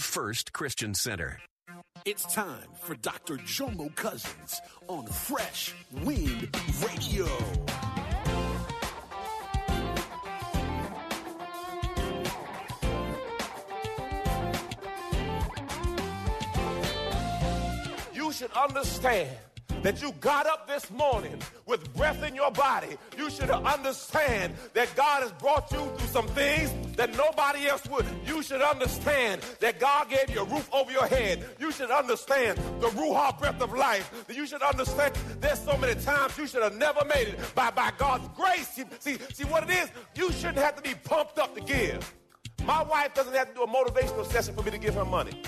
First Christian Center. It's time for Dr. Jomo Cousins on Fresh Wind Radio. You should understand that you got up this morning with breath in your body, you should understand that God has brought you through some things that nobody else would. You should understand that God gave you a roof over your head. You should understand the Ruach breath of life. You should understand there's so many times you should have never made it by, by God's grace. See, see, what it is? You shouldn't have to be pumped up to give. My wife doesn't have to do a motivational session for me to give her money.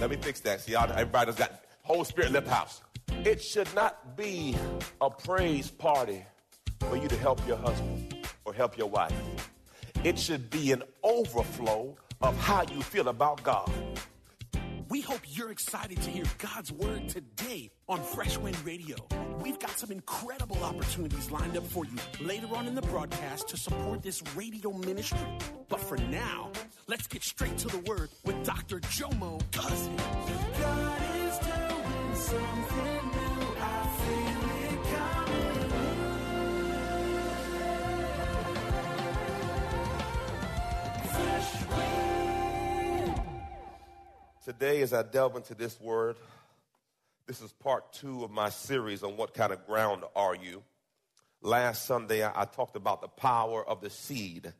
Let me fix that. See, everybody's got Holy Spirit left house. It should not be a praise party for you to help your husband or help your wife. It should be an overflow of how you feel about God. We hope you're excited to hear God's word today on Fresh Wind Radio. We've got some incredible opportunities lined up for you later on in the broadcast to support this radio ministry. But for now, let's get straight to the word with Dr. Jomo Cousins. Today, as I delve into this word, this is part two of my series on what kind of ground are you. Last Sunday, I, talked about the power of the seed.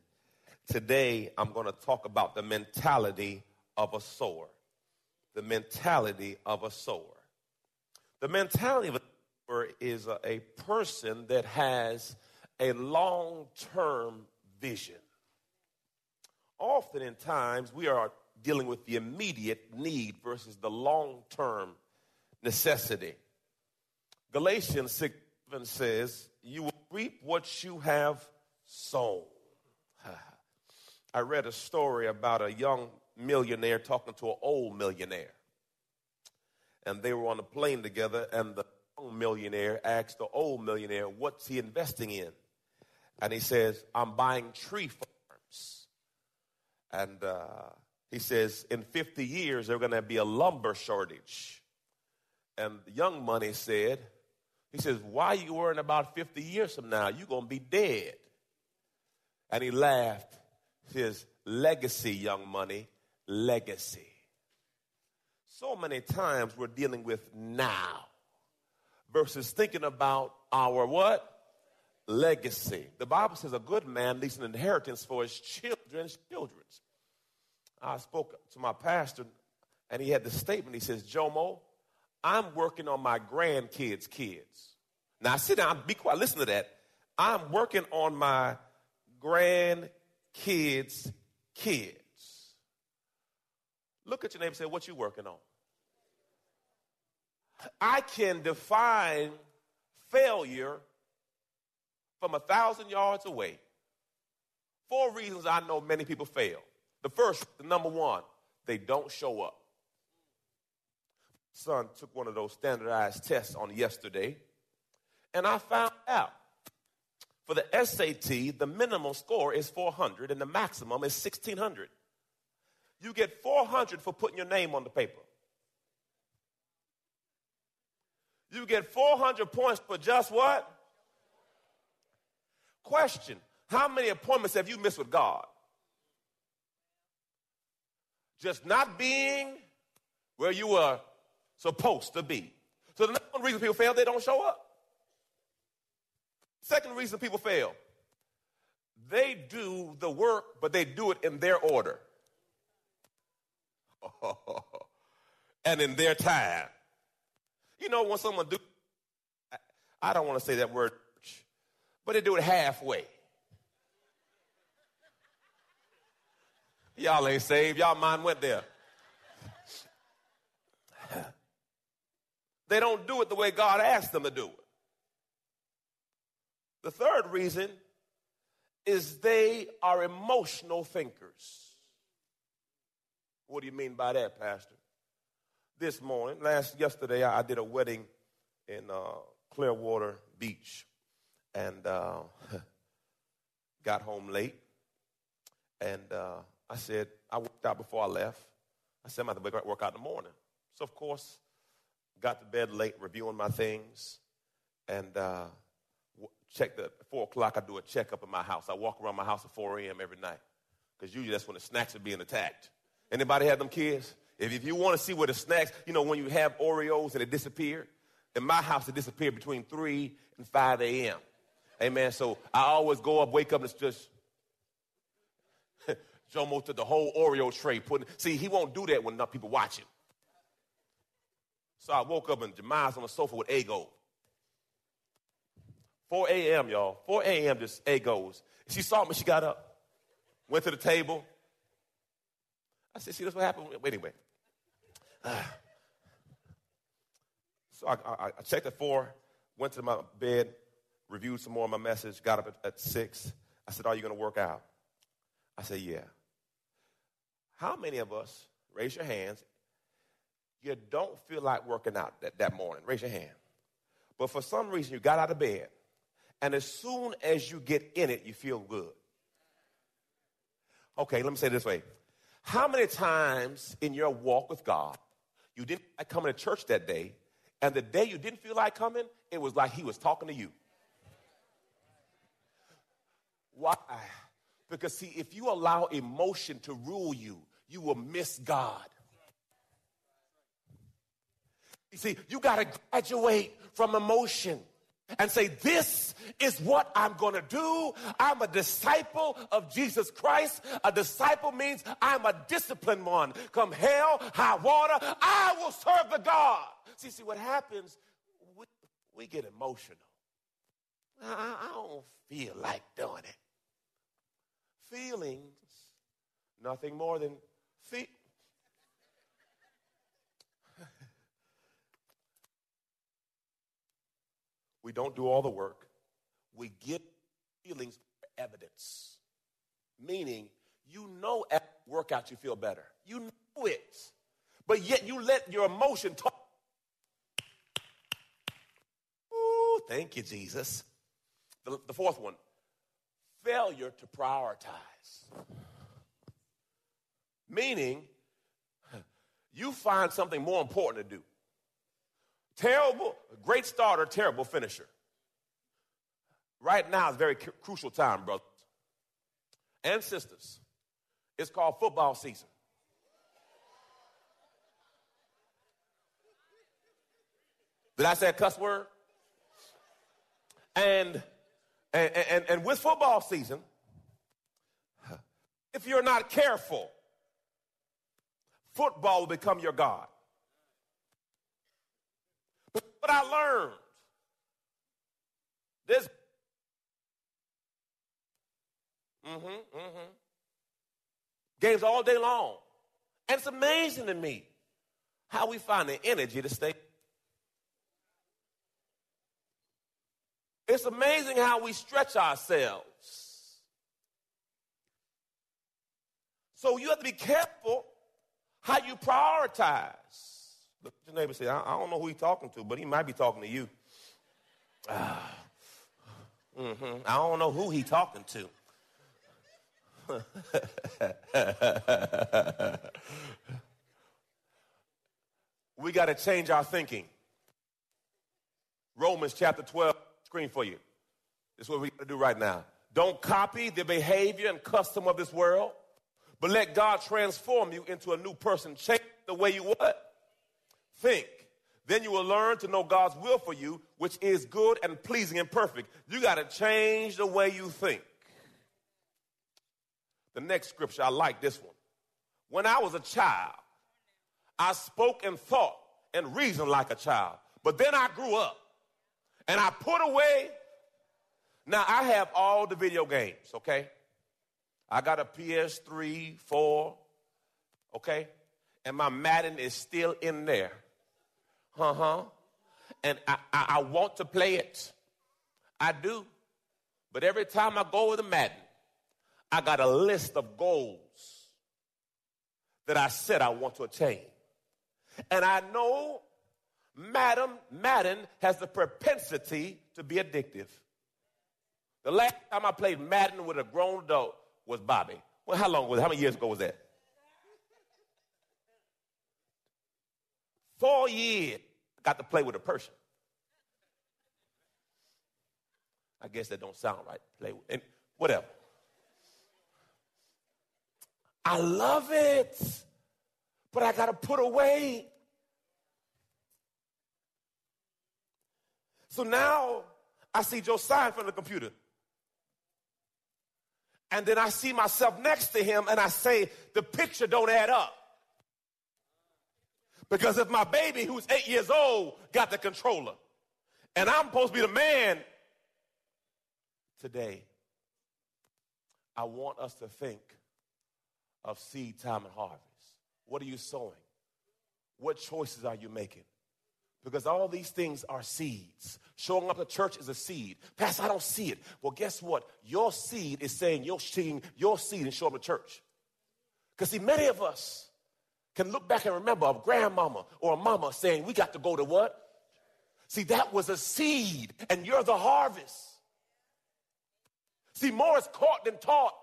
Today, I'm going to talk about the mentality of a sower. The mentality of a sower. The mentality of a is a, a person that has a long term vision. Often in times, we are dealing with the immediate need versus the long term necessity. Galatians 6 7 says, You will reap what you have sown. I read a story about a young millionaire talking to an old millionaire. And they were on a plane together, and the young millionaire asked the old millionaire, What's he investing in? And he says, I'm buying tree farms. And uh, he says, In 50 years, there's going to be a lumber shortage. And young money said, He says, Why are you worrying about 50 years from now? You're going to be dead. And he laughed. He says, Legacy, young money, legacy. So many times we're dealing with now versus thinking about our what? Legacy. The Bible says a good man leaves an inheritance for his children's children's. I spoke to my pastor and he had this statement. He says, Jomo, I'm working on my grandkids' kids. Now sit down, be quiet, listen to that. I'm working on my grandkids' kids. Look at your neighbor and say, What you working on? I can define failure from a thousand yards away. Four reasons I know many people fail. The first, the number one, they don't show up. Son took one of those standardized tests on yesterday, and I found out for the SAT, the minimum score is 400 and the maximum is 1600. You get 400 for putting your name on the paper. You get 400 points for just what? Question How many appointments have you missed with God? Just not being where you were supposed to be. So the number one reason people fail, they don't show up. Second reason people fail, they do the work, but they do it in their order. and in their time. You know, when someone do, I don't want to say that word, but they do it halfway. Y'all ain't saved. Y'all mind went there. They don't do it the way God asked them to do it. The third reason is they are emotional thinkers. What do you mean by that, Pastor? This morning, last yesterday, I, did a wedding in uh, Clearwater Beach, and uh, got home late. And uh, I said I worked out before I left. I said, I'm to work out in the morning. So, of course, got to bed late, reviewing my things, and uh, checked at 4 o'clock. I do a checkup in my house. I walk around my house at 4 a.m. every night because usually that's when the snacks are being attacked. Anybody have them kids? If, if you want to see where the snacks, you know, when you have Oreos and they disappear, in my house, it disappeared between 3 and 5 a.m. Amen. So I always go up, wake up, and it's just Jomo to the whole Oreo tray. Putting, see, he won't do that when enough people watch him. So I woke up and Jemiah's on the sofa with Eggo. 4 a.m., y'all. 4 a.m., just Eggos. She saw me, she got up, went to the table. I said, see, that's what happened. Anyway. So I, I, I, checked at 4, went to my bed, reviewed some more of my message, got up at, at 6. I said, are you going to work out? I said, yeah. How many of us, raise your hands, you don't feel like working out that, that morning? Raise your hand. But for some reason, you got out of bed, and as soon as you get in it, you feel good. Okay, let me say this way. How many times in your walk with God, you didn't like coming to church that day, and the day you didn't feel like coming, it was like He was talking to you? Why? Because, see, if you allow emotion to rule you, you will miss God. You see, you got to graduate from emotion and say, This is what I'm going to do. I'm a disciple of Jesus Christ. A disciple means I'm a disciplined one. Come hell, high water, I will serve the God. See, see, what happens, we, we get emotional. I, I don't feel like doing it. Feelings, nothing more than feel. We don't do all the work. We get feelings evidence. Meaning, you know at workout you feel better. You know it. But yet you let your emotion talk. Ooh, thank you, Jesus. The, the fourth one failure to prioritize. Meaning, you find something more important to do. Terrible, great starter, terrible finisher. Right now is very cu- crucial time, brothers and sisters. It's called football season. Did I say a cuss word? And and, and, and with football season, if you're not careful, football will become your God. I learned, this, mm-hmm, mm-hmm, games all day long. And it's amazing to me how we find the energy to stay It's amazing how we stretch ourselves. So you have to be careful how you prioritize. Look at your neighbor say, I, I don't know who he's talking to, but he might be talking to you. Mm-hmm. I don't know who he's talking to. we got to change our thinking. Romans chapter 12 screen for you. This is what we got to do right now. Don't copy the behavior and custom of this world, but let God transform you into a new person. Change the way you what? Think. Then you will learn to know God's will for you, which is good and pleasing and perfect. You got to change the way you think. The next scripture, I like this one. When I was a child, I spoke and thought and reasoned like a child. But then I grew up and I put away. Now I have all the video games, okay? I got a PS3, 4, okay? And my Madden is still in there. Uh huh. And I, I, I, want to play it. I do. But every time I go with a Madden, I got a list of goals that I said I want to attain. And I know Madam, Madden has the propensity to be addictive. The last time I played Madden with a grown adult was Bobby. Well, how long was it? How many years ago was that? Four years, got to play with a person. I guess that don't sound right. Play with, and whatever. I love it, but I got to put away. So now I see Josiah in front of the computer. And then I see myself next to him and I say, the picture don't add up. Because if my baby, who's eight years old, got the controller, and I'm supposed to be the man today, I want us to think of seed time and harvest. What are you sowing? What choices are you making? Because all these things are seeds. Showing up at church is a seed. Pastor, I don't see it. Well, guess what? Your seed is saying you're seeing your seed and show up at church. Because see, many of us can look back and remember a grandmama or a mama saying, We got to go to what? See, that was a seed, and you're the harvest. See, more is caught than taught.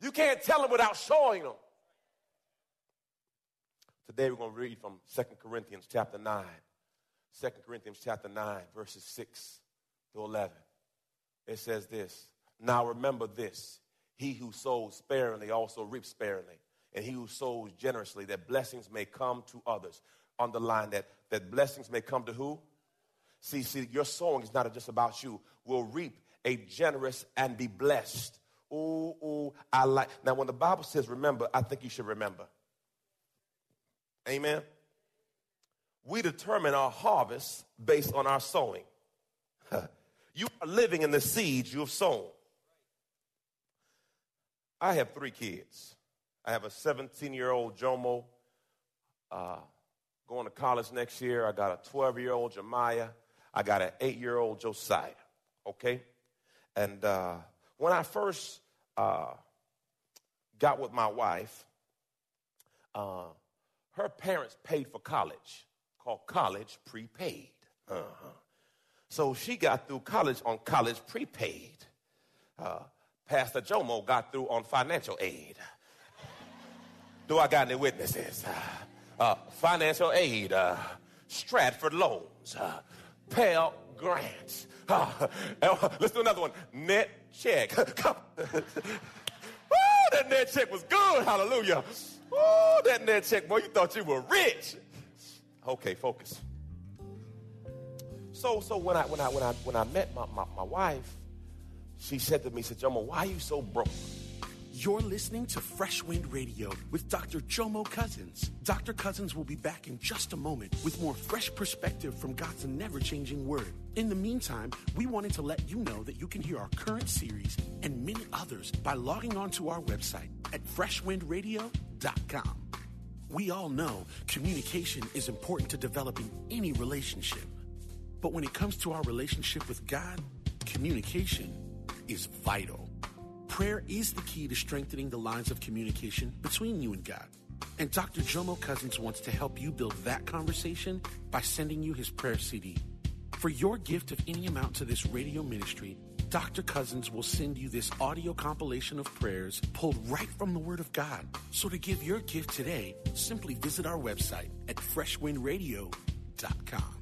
You can't tell them without showing them. Today we're going to read from 2 Corinthians chapter 9. 2 Corinthians chapter 9, verses 6 to 11. It says this Now remember this he who sows sparingly also reaps sparingly, and he who sows generously, that blessings may come to others. Underline that, that blessings may come to who? See, see, your sowing is not just about you. Will reap a generous and be blessed. Ooh, ooh, I like. Now, when the Bible says remember, I think you should remember. Amen. We determine our harvest based on our sowing. you are living in the seeds you have sown. I have three kids. I have a 17 year old Jomo uh, going to college next year. I got a 12 year old Jemiah. I got an 8 year old Josiah. Okay? And uh, when I first uh, got with my wife, uh, her parents paid for college, called college prepaid. Uh-huh. So she got through college on college prepaid. Uh, Pastor Jomo got through on financial aid. Do I got any witnesses? Uh, uh financial aid, uh, Stafford loans, uh, Pell grants. Uh, let's do another one. Net check. Come. Woo, that net check was good. Hallelujah. Woo, that net check, boy, you thought you were rich. Okay, focus. So, so when I when I when I when I met my, my, my wife, she said to me, said, Jomo, why are you so broke? You're listening to Fresh Wind Radio with Dr. Jomo Cousins. Dr. Cousins will be back in just a moment with more fresh perspective from God's never changing word. In the meantime, we wanted to let you know that you can hear our current series and many others by logging on to our website at freshwindradio.com. We all know communication is important to developing any relationship. But when it comes to our relationship with God, communication is vital. Prayer is the key to strengthening the lines of communication between you and God. And Dr. Jomo Cousins wants to help you build that conversation by sending you his prayer CD. For your gift of any amount to this radio ministry, Dr. Cousins will send you this audio compilation of prayers pulled right from the Word of God. So to give your gift today, simply visit our website at freshwindradio.com.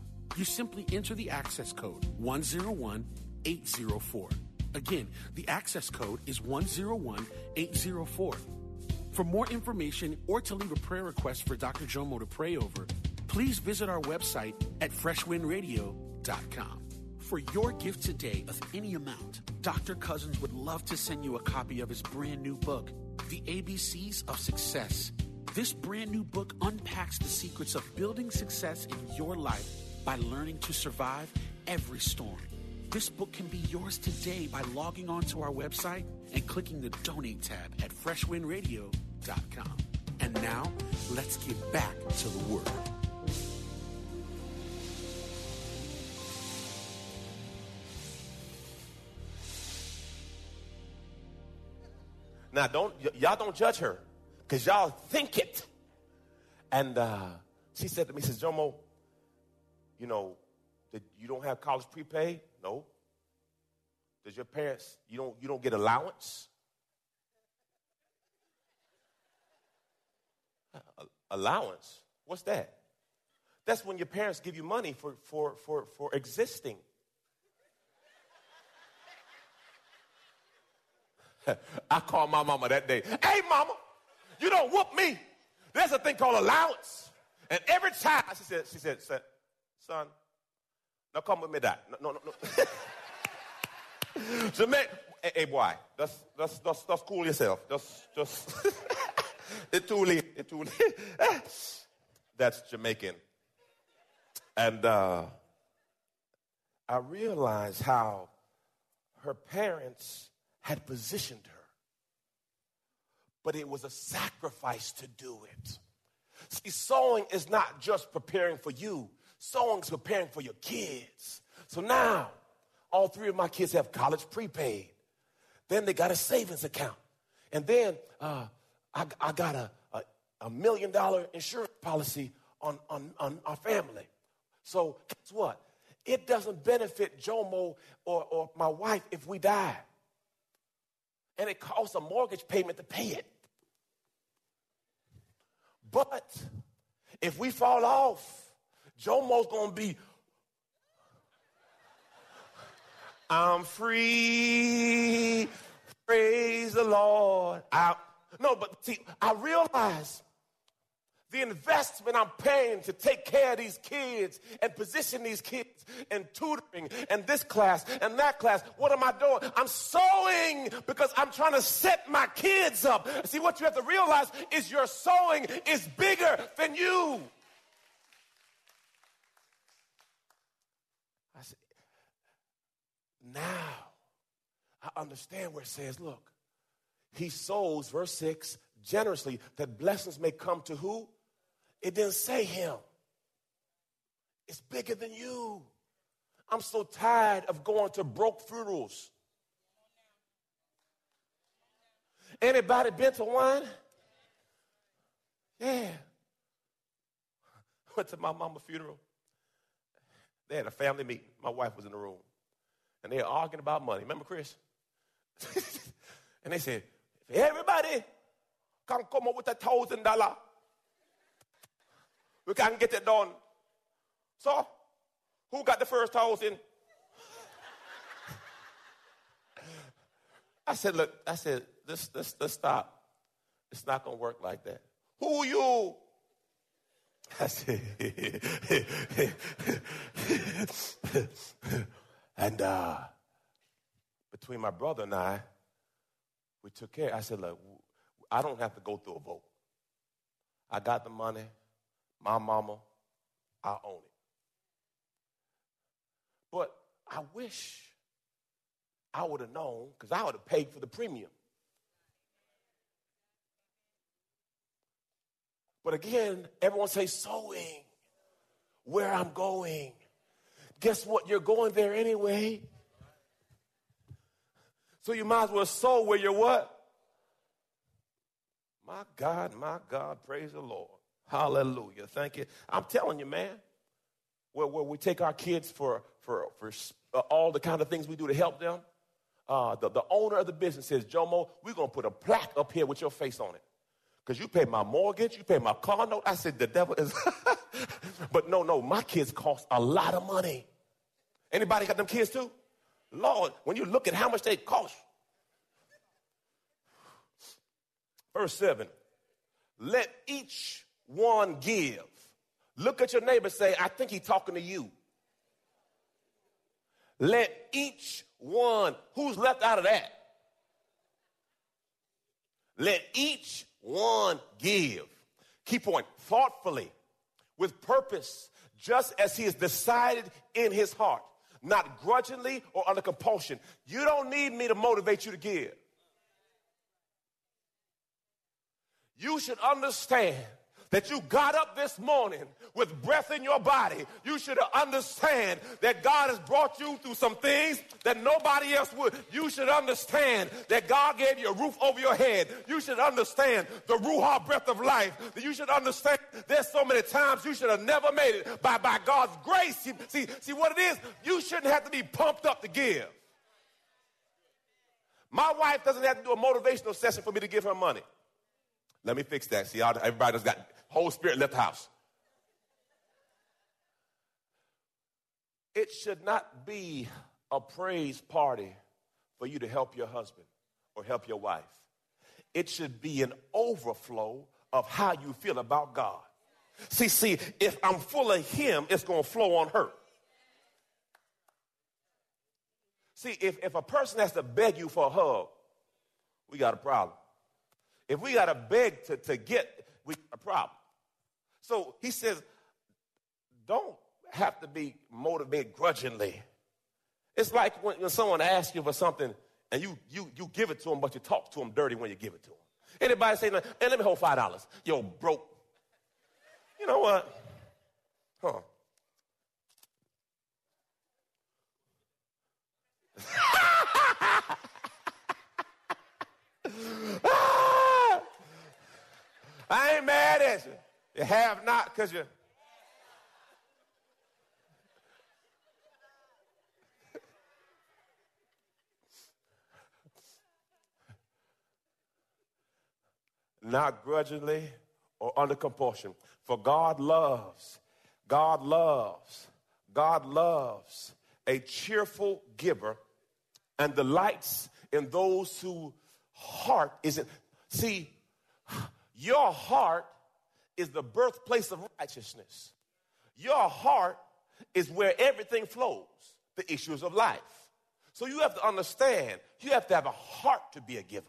you simply enter the access code 101804. Again, the access code is 101804. For more information or to leave a prayer request for Dr. Jomo to pray over, please visit our website at freshwindradio.com. For your gift today of any amount, Dr. Cousins would love to send you a copy of his brand new book, The ABCs of Success. This brand new book unpacks the secrets of building success in your life by learning to survive every storm. This book can be yours today by logging onto our website and clicking the Donate tab at freshwindradio.com. And now, let's get back to the Word. Now, don't y- y'all don't judge her, cause y'all think it. And uh, she said to me, "says Jomo, you know, that you don't have college prepaid? No. Does your parents you don't you don't get allowance? allowance? What's that? That's when your parents give you money for for for for existing. I called my mama that day. Hey, mama, you don't whoop me. There's a thing called allowance. And every time she said, she said, son, now come with me, dad. No, no, no. no. Jermaine, hey, hey, boy, just, just, just, just cool yourself. Just, just. it's too late. It's too late. That's Jamaican. And uh, I realized how her parents had positioned her. But it was a sacrifice to do it. See, sowing is not just preparing for you, sowing is preparing for your kids. So now, all three of my kids have college prepaid. Then they got a savings account. And then uh, I, I, got a, a, a, million dollar insurance policy on, on, on our family. So guess what? It doesn't benefit Jomo or, or my wife if we die and it costs a mortgage payment to pay it. But if we fall off, Jomo's gonna be, I'm free, praise the Lord. I, no, but see, I realize the investment I'm paying to take care of these kids and position these kids and tutoring and this class and that class. What am I doing? I'm sowing because I'm trying to set my kids up. See, what you have to realize is your sowing is bigger than you. I said, now I understand where it says, look, he sows, verse 6, generously that blessings may come to who? It didn't say him. It's bigger than you. I'm so tired of going to broke funerals. Anybody been to one? Yeah. Went to my mama's funeral. They had a family meeting. My wife was in the room. And they're arguing about money. Remember Chris? and they said, if everybody can come up with a thousand dollar, we can get it done. So, who got the first house in? I said, look, I said, this, this, let's stop. It's not going to work like that. Who you? I said, and uh, between my brother and I, we took care. I said, look, I don't have to go through a vote. I got the money my mama, I own it. But I wish I would have known because I would have paid for the premium. But again, everyone say sowing, where I'm going. Guess what? You're going there anyway. So you might as well sow where you're what? My God, my God, praise the Lord. Hallelujah. Thank you. I'm telling you, man, where, where we take our kids for, for, for uh, all the kind of things we do to help them. Uh, the, the owner of the business says, Jomo, we're going to put a plaque up here with your face on it. Because you pay my mortgage, you pay my car note. I said, the devil is. but no, no, my kids cost a lot of money. Anybody got them kids too? Lord, when you look at how much they cost. Verse 7 Let each one give. Look at your neighbor say, I think he's talking to you. Let each one, who's left out of that? Let each one give. Key point, thoughtfully, with purpose, just as he has decided in his heart, not grudgingly or under compulsion. You don't need me to motivate you to give. You should understand that you got up this morning with breath in your body, you should understand that God has brought you through some things that nobody else would. You should understand that God gave you a roof over your head. You should understand the Ruach breath of life. You should understand there's so many times you should have never made it by, by God's grace. See, see, what it is? You shouldn't have to be pumped up to give. My wife doesn't have to do a motivational session for me to give her money. Let me fix that. See, everybody's got Holy Spirit left the house. It should not be a praise party for you to help your husband or help your wife. It should be an overflow of how you feel about God. See, see, if I'm full of Him, it's going to flow on her. See, if, if a person has to beg you for a hug, we got a problem. If we got to beg to, to get, we a problem. So he says, don't have to be motivated grudgingly. It's like when, when someone asks you for something and you, you, you give it to them, but you talk to them dirty when you give it to them. Anybody say, hey, let me hold $5. Yo, broke. You know what? Huh. Ah! I ain't mad at you. You have not because you. not grudgingly or under compulsion. For God loves, God loves, God loves a cheerful giver and delights in those whose heart isn't. See, your heart is the birthplace of righteousness. Your heart is where everything flows, the issues of life. So you have to understand, you have to have a heart to be a giver.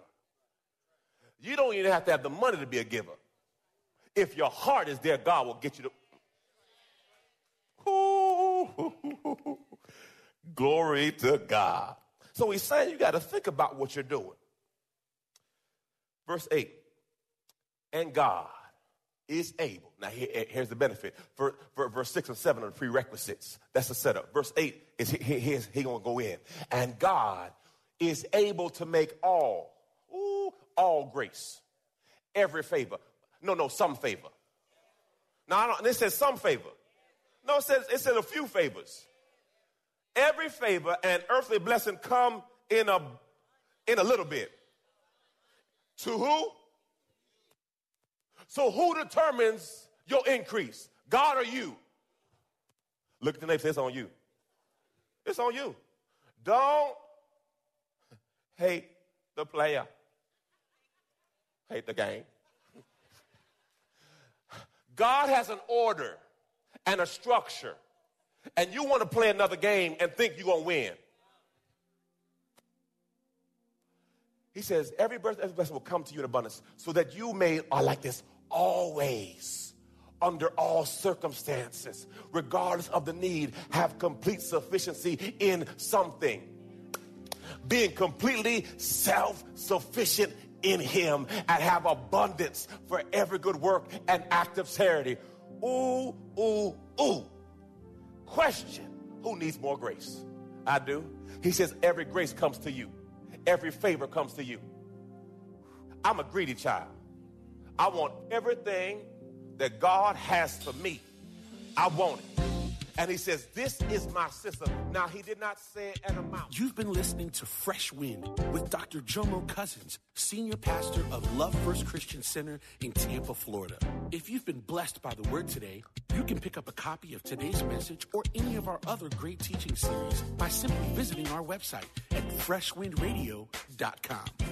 You don't even have to have the money to be a giver. If your heart is there, God will get you to. Glory to God. So he's saying you got to think about what you're doing. Verse 8 And God is able. Now, here, here's the benefit. For, for, verse 6 and 7 are the prerequisites. That's the setup. Verse 8 is he, he, he going to go in. And God is able to make all, ooh, all grace, every favor. No, no, some favor. Now, this says some favor. No, it says, it says a few favors. Every favor and earthly blessing come in a, in a little bit. To who? So, who determines your increase? God or you? Look at the neighbor, it's on you. It's on you. Don't hate the player, hate the game. God has an order and a structure, and you want to play another game and think you're going to win. He says, Every birth blessing will come to you in abundance, so that you may are like this always, under all circumstances, regardless of the need, have complete sufficiency in something. Being completely self sufficient in Him and have abundance for every good work and act of charity. Ooh, ooh, ooh. Question Who needs more grace? I do. He says, Every grace comes to you, every favor comes to you. I'm a greedy child. I want everything that God has for me. I want it. And he says, This is my system. Now, he did not say an amount. You've been listening to Fresh Wind with Dr. Jomo Cousins, Senior Pastor of Love First Christian Center in Tampa, Florida. If you've been blessed by the word today, you can pick up a copy of today's message or any of our other great teaching series by simply visiting our website at freshwindradio.com.